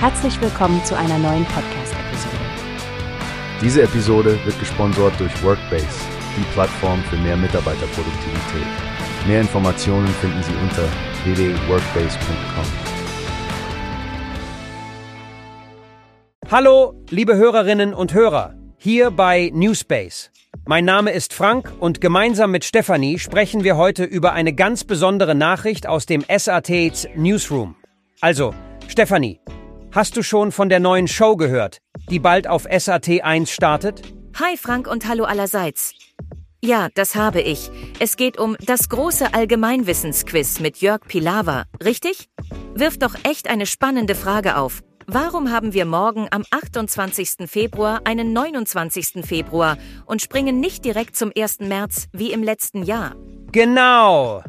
Herzlich willkommen zu einer neuen Podcast-Episode. Diese Episode wird gesponsert durch Workbase, die Plattform für mehr Mitarbeiterproduktivität. Mehr Informationen finden Sie unter www.workbase.com. Hallo, liebe Hörerinnen und Hörer, hier bei Newspace. Mein Name ist Frank und gemeinsam mit Stefanie sprechen wir heute über eine ganz besondere Nachricht aus dem SATs Newsroom. Also, Stefanie, hast du schon von der neuen Show gehört, die bald auf SAT 1 startet? Hi Frank und hallo allerseits. Ja, das habe ich. Es geht um das große Allgemeinwissensquiz mit Jörg Pilawa, richtig? Wirft doch echt eine spannende Frage auf. Warum haben wir morgen am 28. Februar einen 29. Februar und springen nicht direkt zum 1. März wie im letzten Jahr? Genau.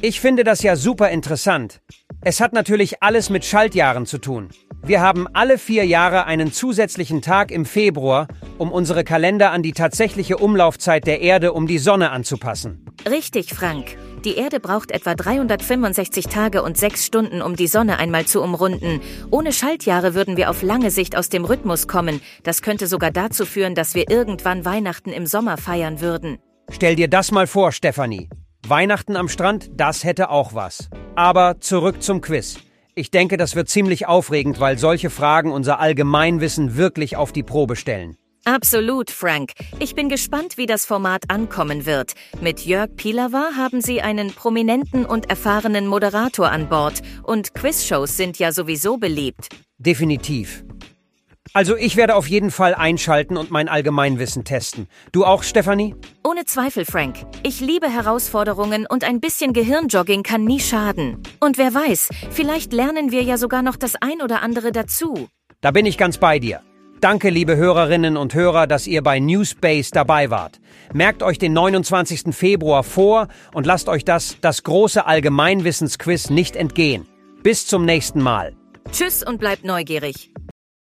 Ich finde das ja super interessant. Es hat natürlich alles mit Schaltjahren zu tun. Wir haben alle vier Jahre einen zusätzlichen Tag im Februar, um unsere Kalender an die tatsächliche Umlaufzeit der Erde um die Sonne anzupassen. Richtig, Frank. Die Erde braucht etwa 365 Tage und 6 Stunden, um die Sonne einmal zu umrunden. Ohne Schaltjahre würden wir auf lange Sicht aus dem Rhythmus kommen. Das könnte sogar dazu führen, dass wir irgendwann Weihnachten im Sommer feiern würden. Stell dir das mal vor, Stefanie. Weihnachten am Strand, das hätte auch was. Aber zurück zum Quiz. Ich denke, das wird ziemlich aufregend, weil solche Fragen unser Allgemeinwissen wirklich auf die Probe stellen. Absolut, Frank. Ich bin gespannt, wie das Format ankommen wird. Mit Jörg Pilawa haben Sie einen prominenten und erfahrenen Moderator an Bord und Quizshows sind ja sowieso beliebt. Definitiv. Also ich werde auf jeden Fall einschalten und mein Allgemeinwissen testen. Du auch, Stefanie? Ohne Zweifel, Frank. Ich liebe Herausforderungen und ein bisschen Gehirnjogging kann nie schaden. Und wer weiß, vielleicht lernen wir ja sogar noch das ein oder andere dazu. Da bin ich ganz bei dir. Danke, liebe Hörerinnen und Hörer, dass ihr bei Newspace dabei wart. Merkt euch den 29. Februar vor und lasst euch das, das große Allgemeinwissensquiz nicht entgehen. Bis zum nächsten Mal. Tschüss und bleibt neugierig.